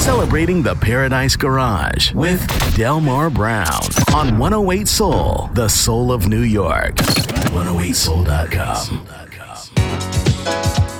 Celebrating the Paradise Garage with Delmar Brown on 108 Soul, the soul of New York. 108soul.com. 108soul.com.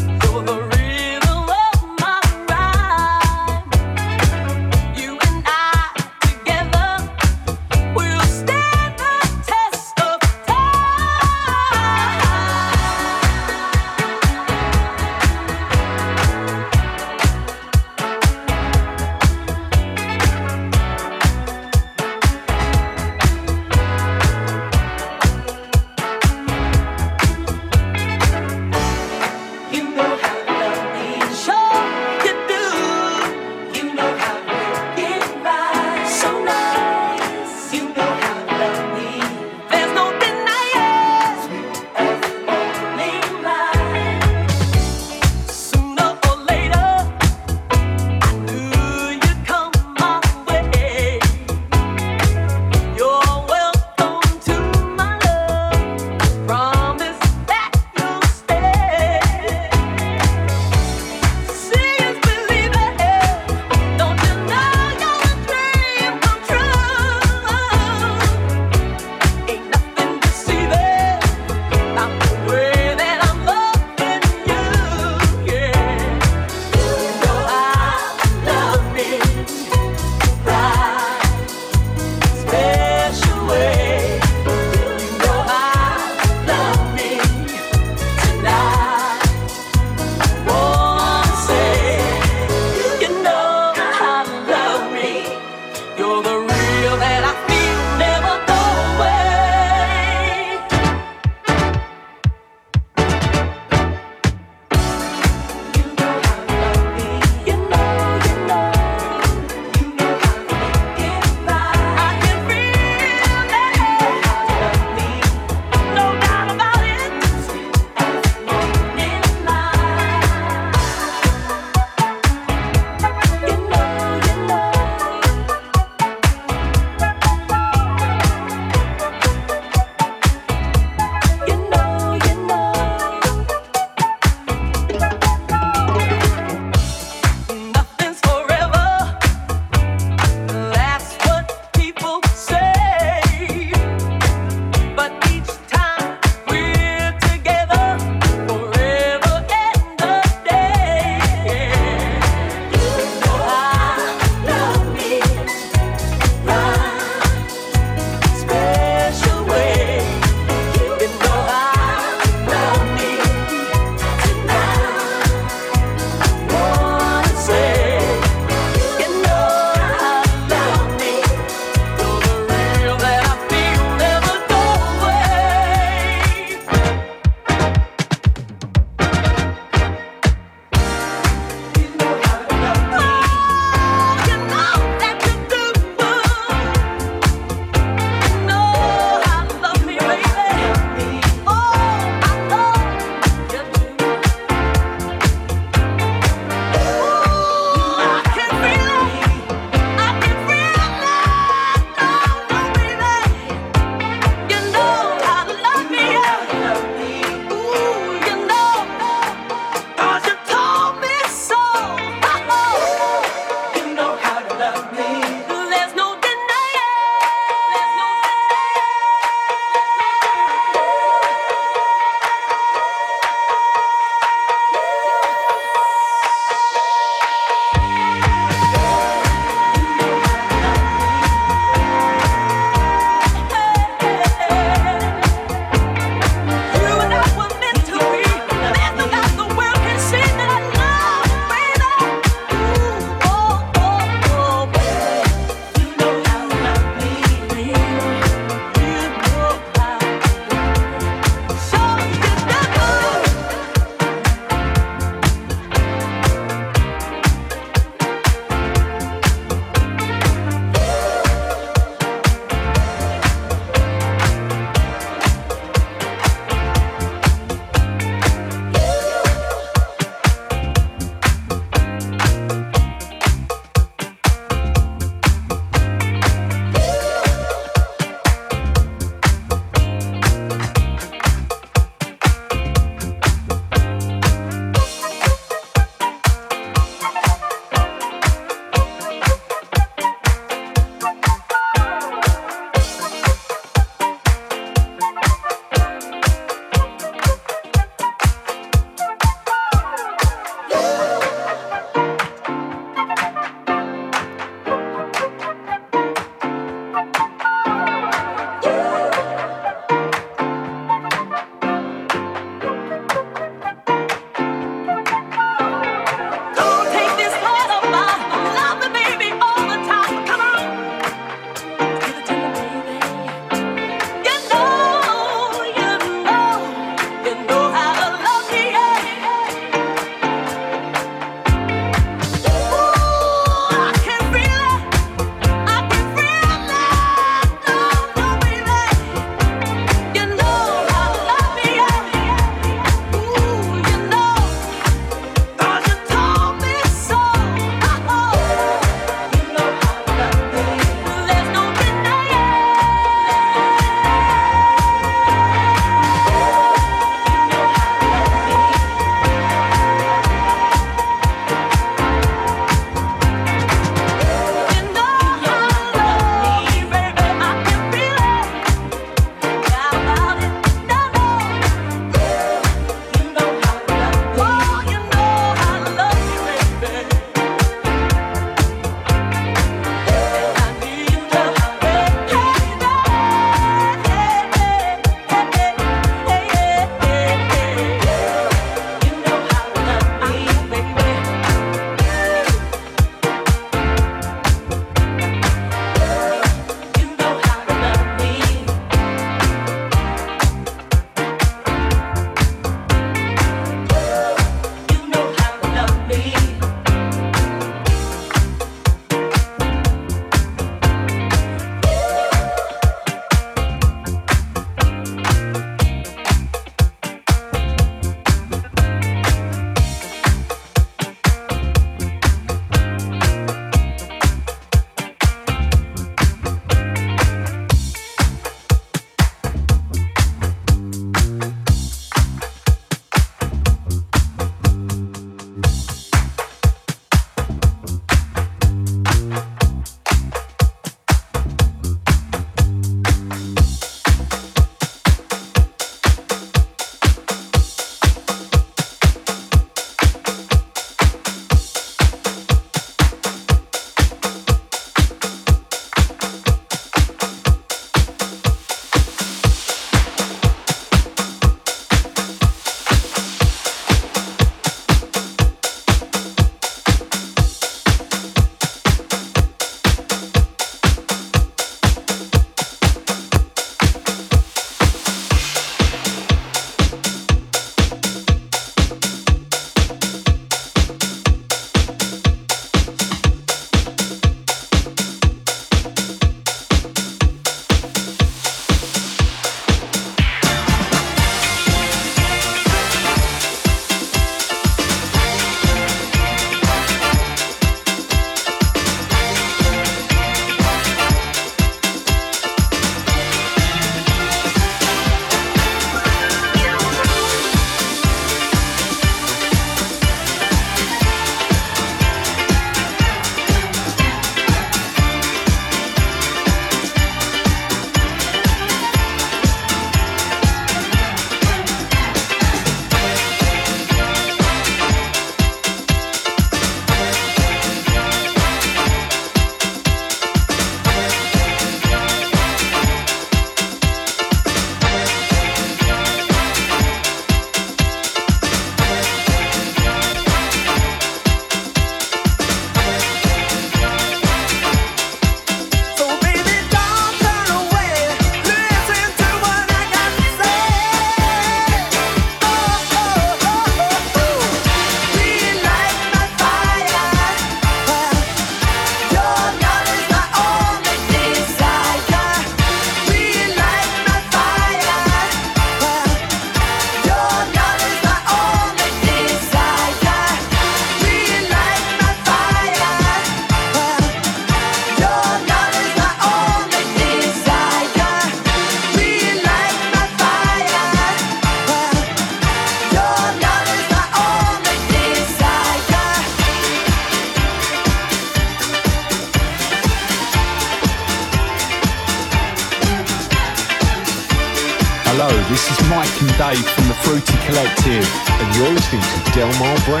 Delmar Brown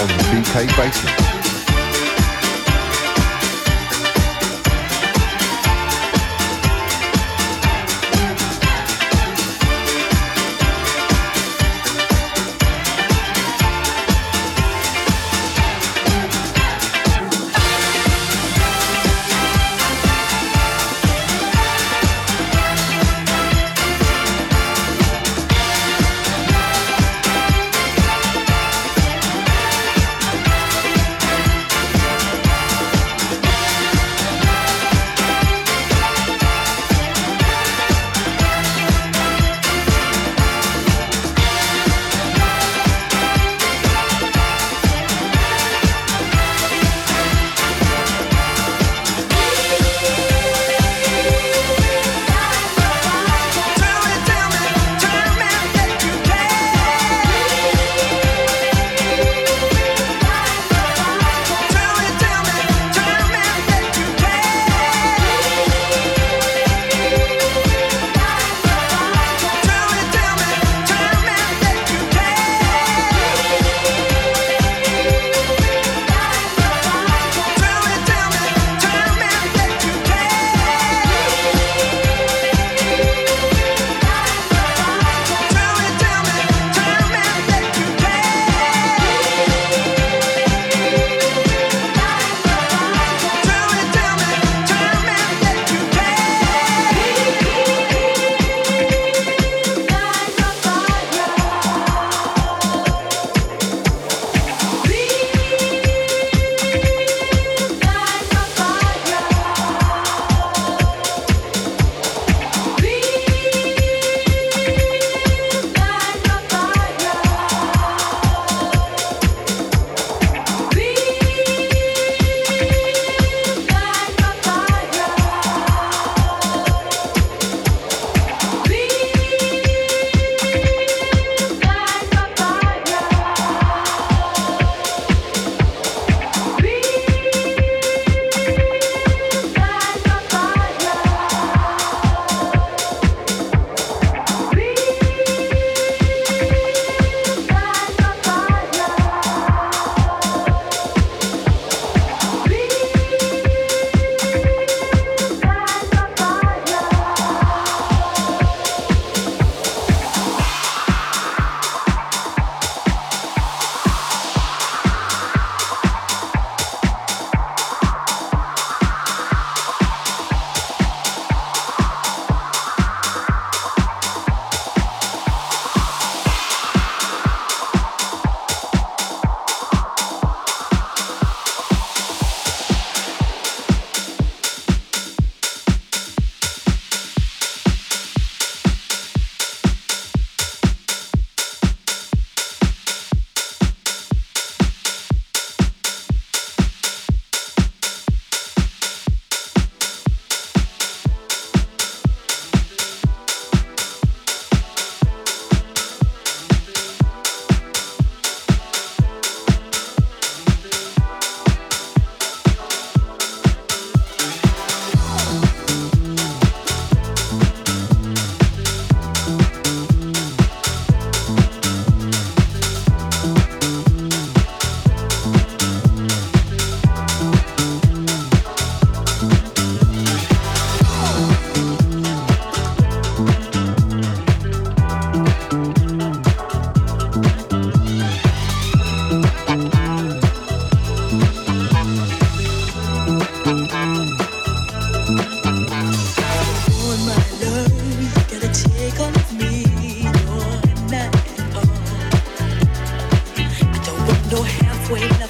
on the BK Basement. halfway.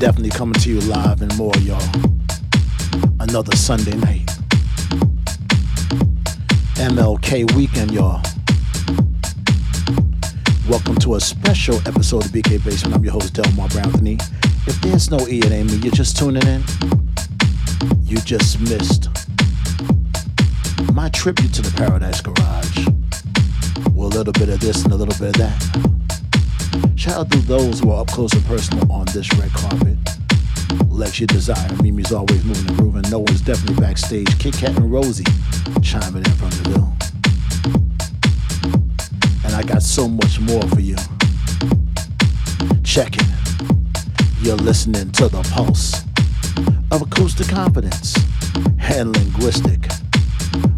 Definitely coming to you live and more, y'all. Another Sunday night. MLK weekend, y'all. Welcome to a special episode of BK Basement. I'm your host, Delmar Brownthony. If there's no E, it ain't me. You're just tuning in. You just missed my tribute to the Paradise Garage. Well, a little bit of this and a little bit of that. Out to those who are up close and personal on this red carpet. let your desire. Mimi's always moving and grooving. Noah's definitely backstage. Kit Kat and Rosie chiming in from the bill. And I got so much more for you. Check it. You're listening to the pulse of acoustic confidence and linguistic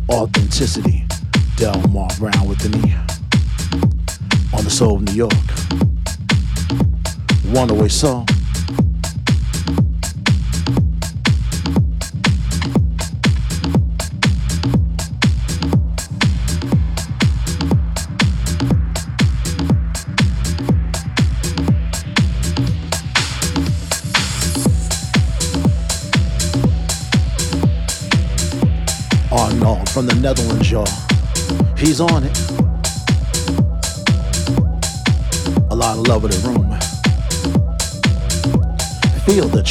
authenticity. Delmar Brown with the knee on the soul of New York. One away song. Arnold from the Netherlands, y'all. He's on it. A lot of love in the room. Feel the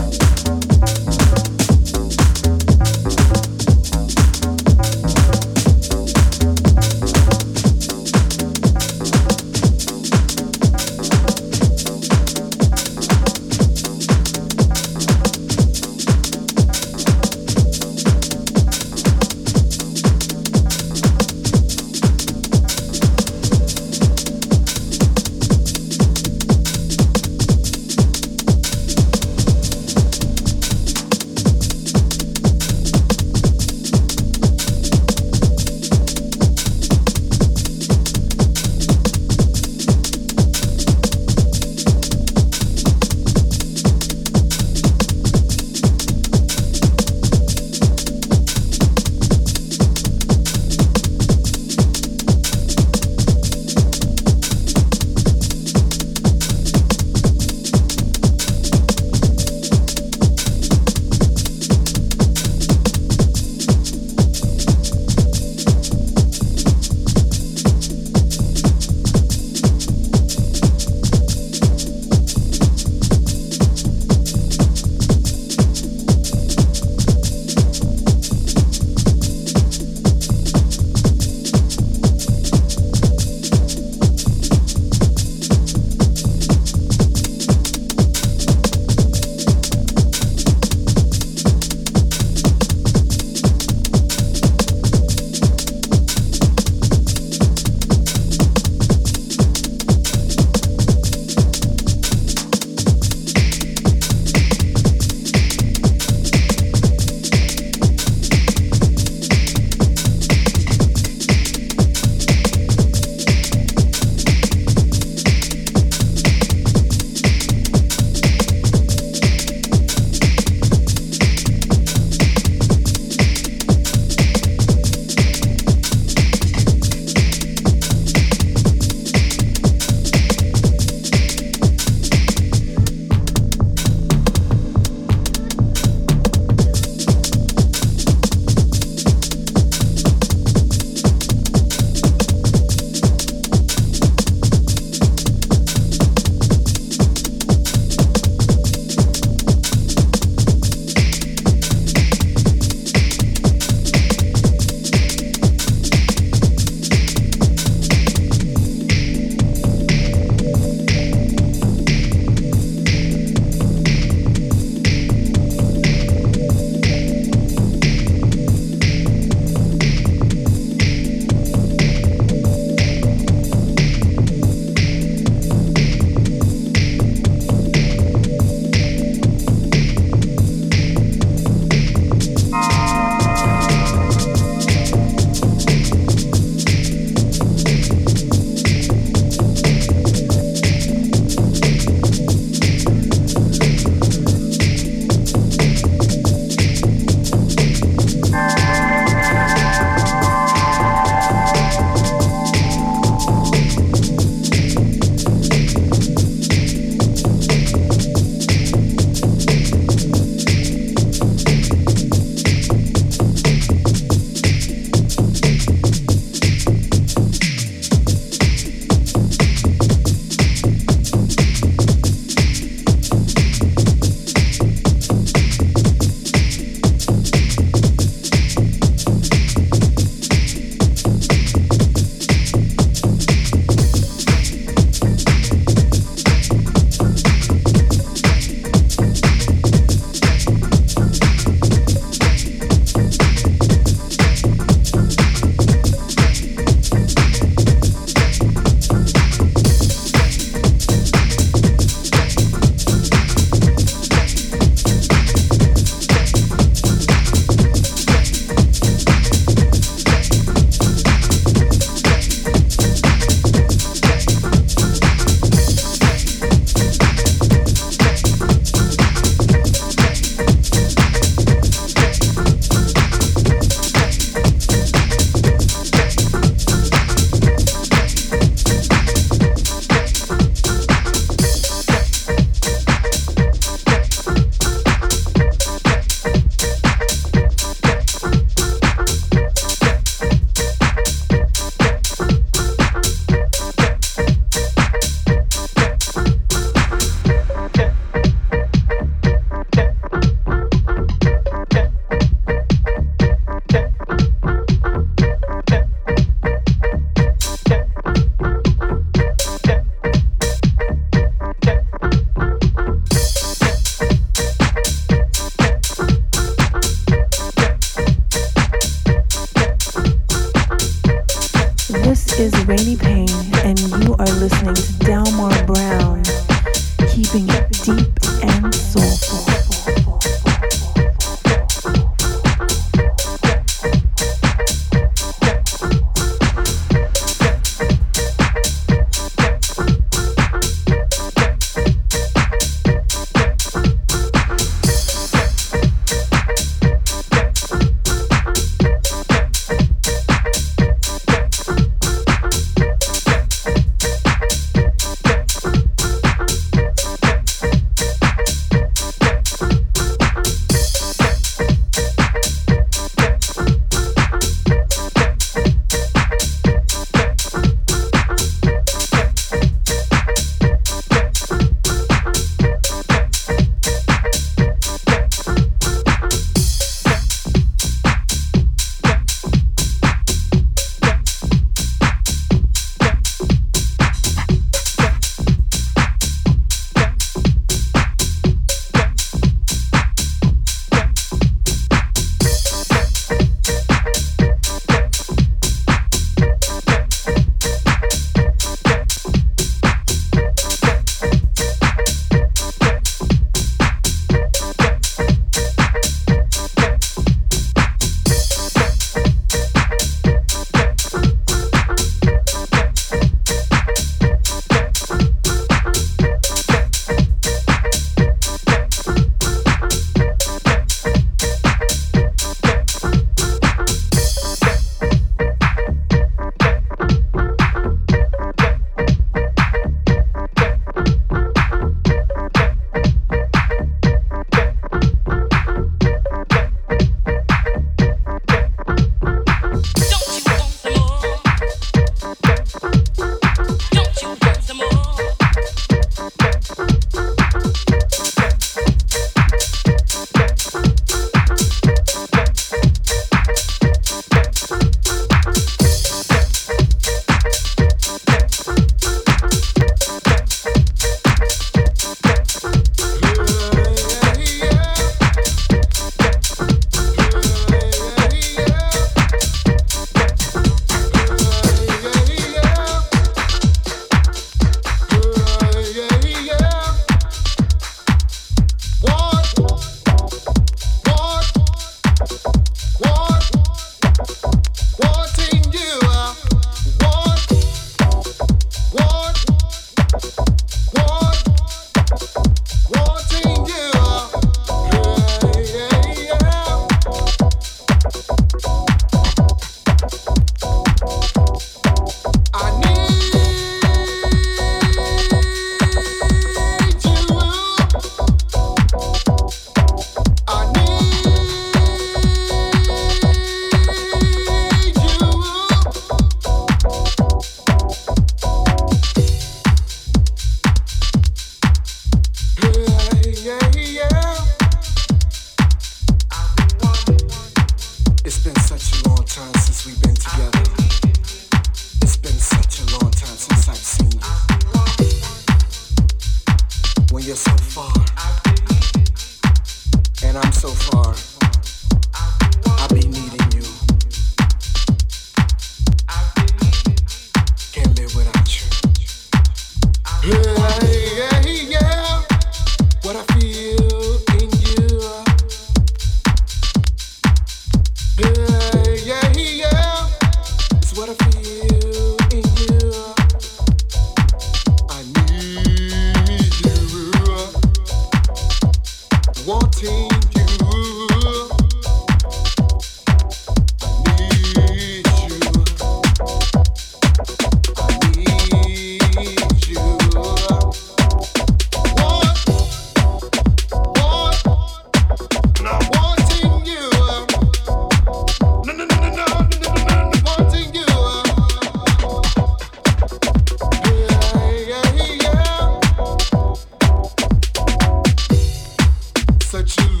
track. It's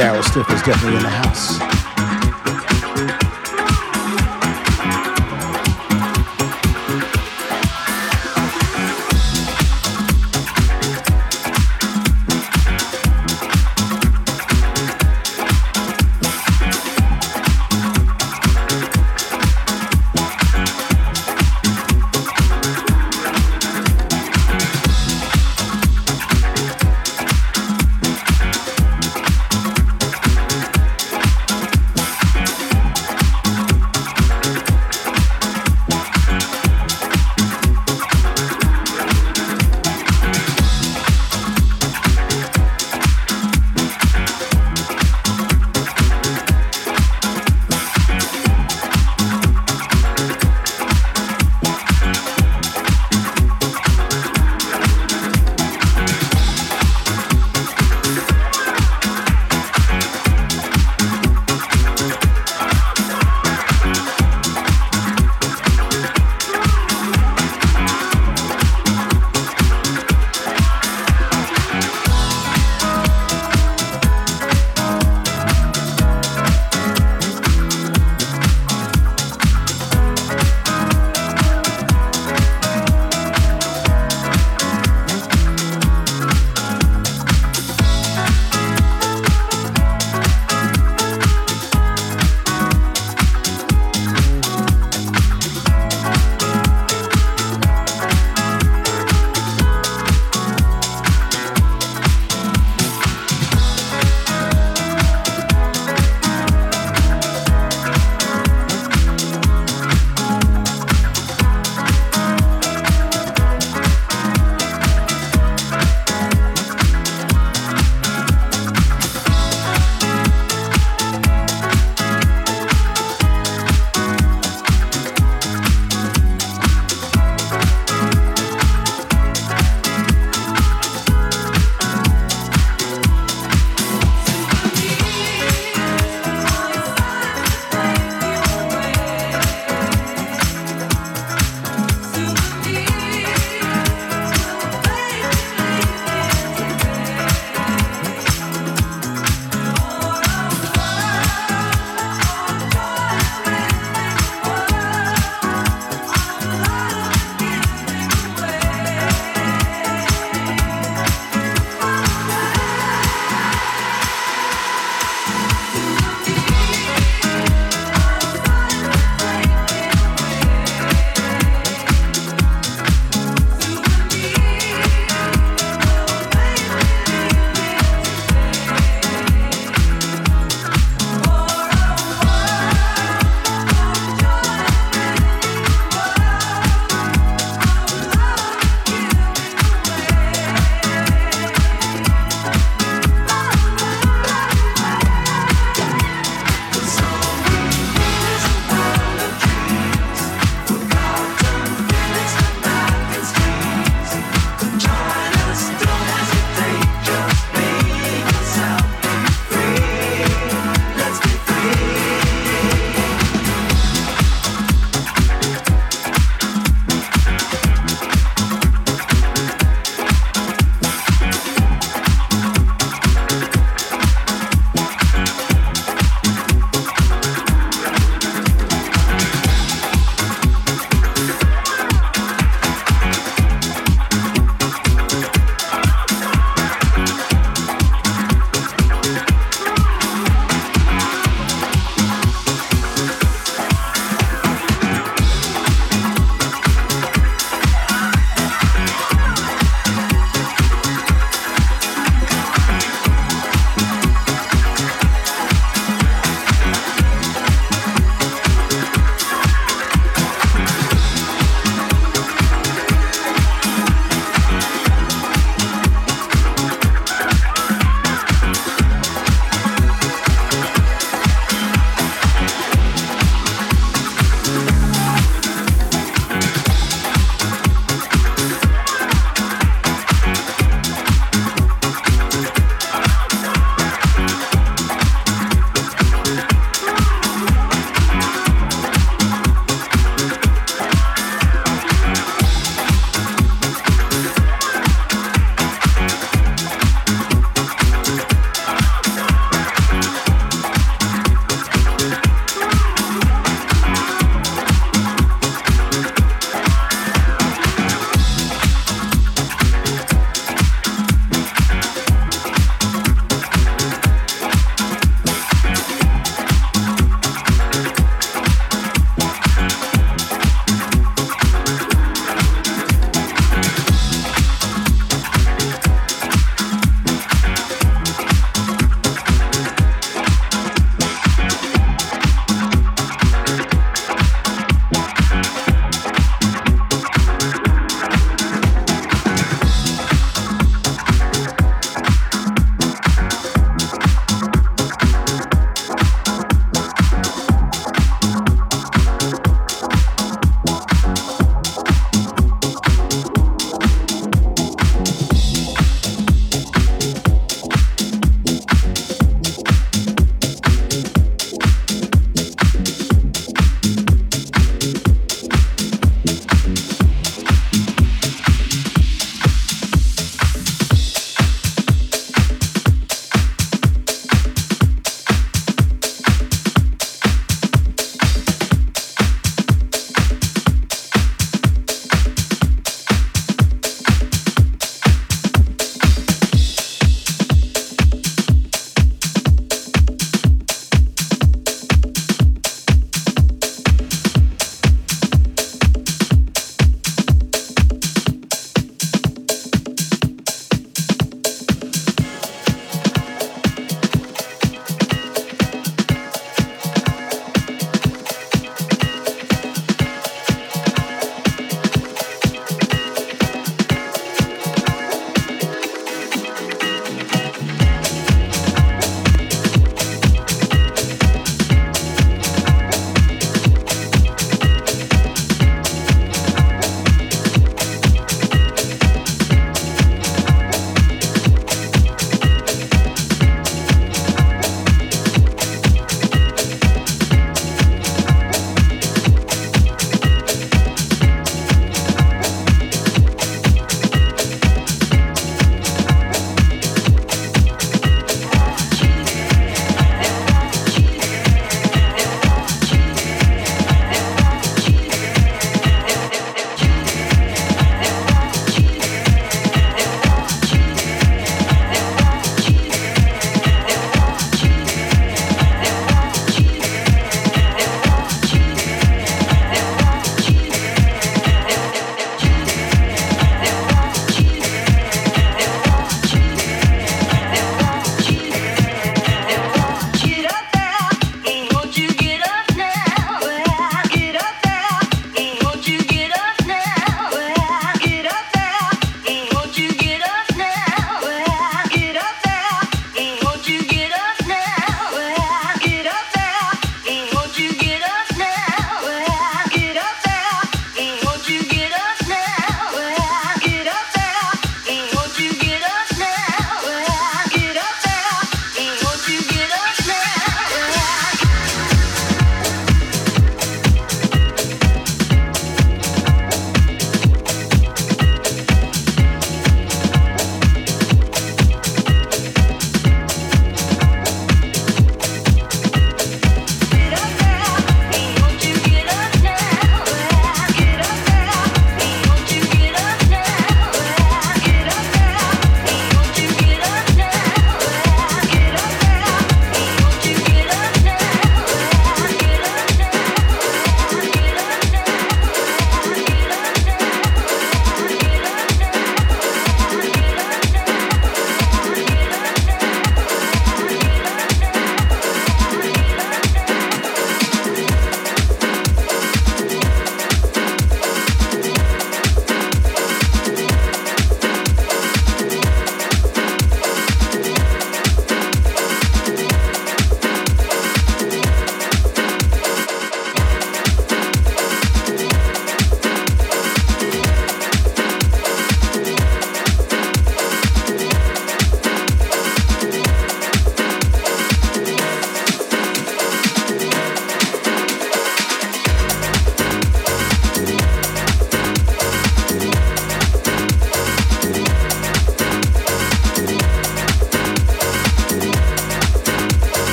Daryl Stiff is definitely in the house.